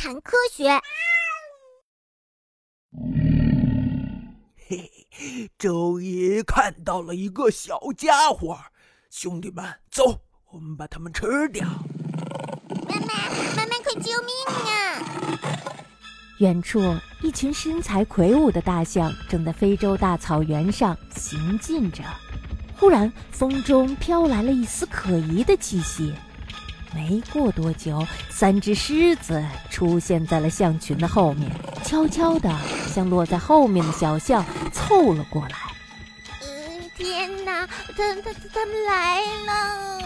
谈科学。嘿嘿，终于看到了一个小家伙，兄弟们，走，我们把它们吃掉。妈妈，妈妈，快救命啊！远处，一群身材魁梧的大象正在非洲大草原上行进着。忽然，风中飘来了一丝可疑的气息。没过多久，三只狮子出现在了象群的后面，悄悄地向落在后面的小象凑了过来。嗯，天哪，他、他、他们来了！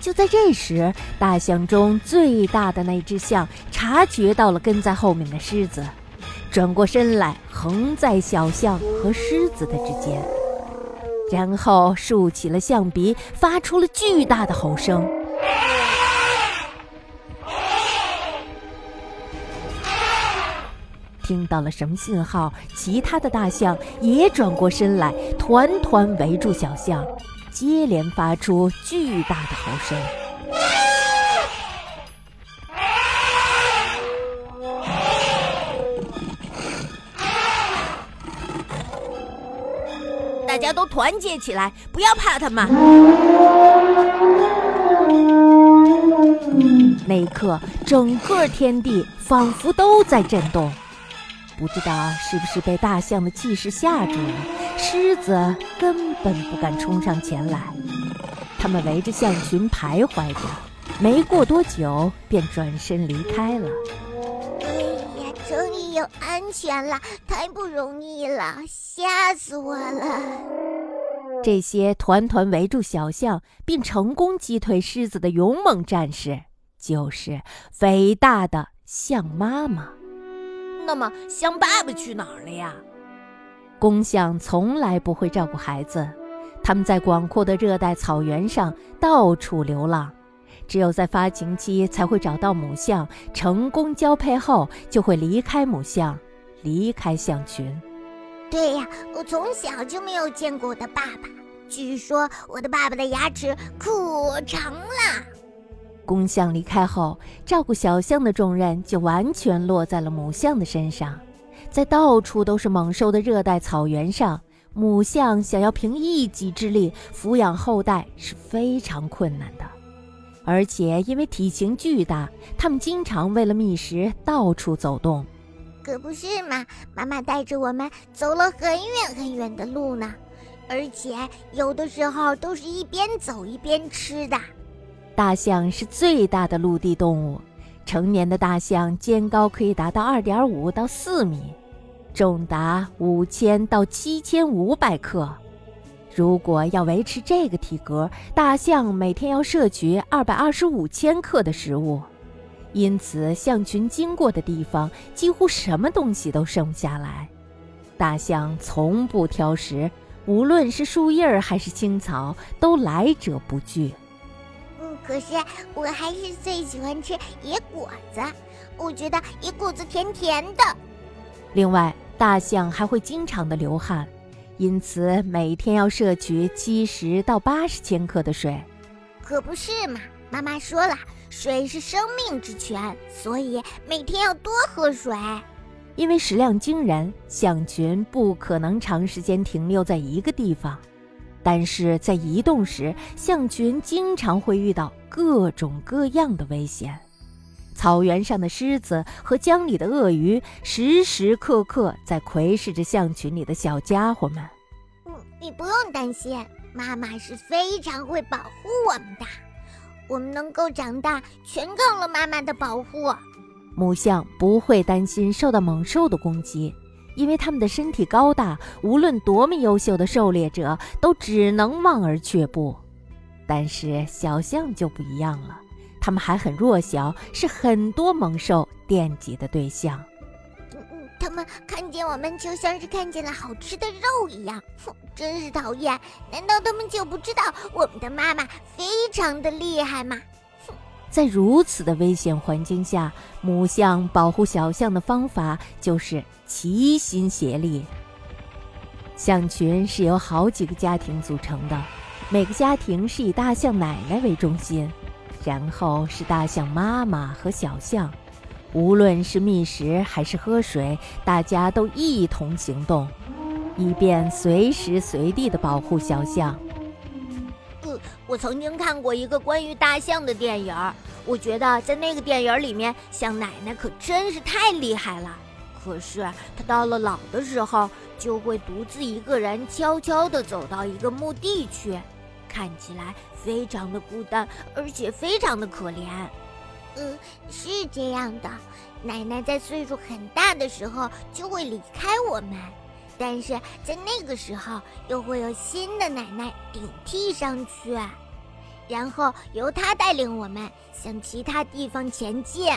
就在这时，大象中最大的那只象察觉到了跟在后面的狮子，转过身来，横在小象和狮子的之间。然后竖起了象鼻，发出了巨大的吼声。听到了什么信号？其他的大象也转过身来，团团围住小象，接连发出巨大的吼声。大家都团结起来，不要怕他们。那一刻，整个天地仿佛都在震动。不知道是不是被大象的气势吓住了，狮子根本不敢冲上前来。他们围着象群徘徊着，没过多久便转身离开了。有安全了，太不容易了，吓死我了！这些团团围住小象并成功击退狮子的勇猛战士，就是伟大的象妈妈。那么，象爸爸去哪儿了呀？公象从来不会照顾孩子，他们在广阔的热带草原上到处流浪。只有在发情期才会找到母象，成功交配后就会离开母象，离开象群。对呀，我从小就没有见过我的爸爸。据说我的爸爸的牙齿可长了。公象离开后，照顾小象的重任就完全落在了母象的身上。在到处都是猛兽的热带草原上，母象想要凭一己之力抚养后代是非常困难的。而且因为体型巨大，它们经常为了觅食到处走动。可不是嘛，妈妈带着我们走了很远很远的路呢，而且有的时候都是一边走一边吃的。大象是最大的陆地动物，成年的大象肩高可以达到二点五到四米，重达五千到七千五百克。如果要维持这个体格，大象每天要摄取二百二十五千克的食物，因此象群经过的地方几乎什么东西都剩不下来。大象从不挑食，无论是树叶儿还是青草，都来者不拒。嗯，可是我还是最喜欢吃野果子，我觉得野果子甜甜的。另外，大象还会经常的流汗。因此，每天要摄取七十到八十千克的水，可不是嘛？妈妈说了，水是生命之泉，所以每天要多喝水。因为食量惊人，象群不可能长时间停留在一个地方，但是在移动时，象群经常会遇到各种各样的危险。草原上的狮子和江里的鳄鱼时时刻刻在窥视着象群里的小家伙们。嗯，你不用担心，妈妈是非常会保护我们的。我们能够长大，全靠了妈妈的保护。母象不会担心受到猛兽的攻击，因为它们的身体高大，无论多么优秀的狩猎者都只能望而却步。但是小象就不一样了。它们还很弱小，是很多猛兽惦记的对象。嗯嗯，它们看见我们就像是看见了好吃的肉一样，哼，真是讨厌！难道他们就不知道我们的妈妈非常的厉害吗？哼，在如此的危险环境下，母象保护小象的方法就是齐心协力。象群是由好几个家庭组成的，每个家庭是以大象奶奶为中心。然后是大象妈妈和小象，无论是觅食还是喝水，大家都一同行动，以便随时随地的保护小象。嗯，我曾经看过一个关于大象的电影，我觉得在那个电影里面，象奶奶可真是太厉害了。可是她到了老的时候，就会独自一个人悄悄地走到一个墓地去，看起来非常的孤单，而且非常的可怜。嗯，是这样的，奶奶在岁数很大的时候就会离开我们，但是在那个时候又会有新的奶奶顶替上去，然后由她带领我们向其他地方前进。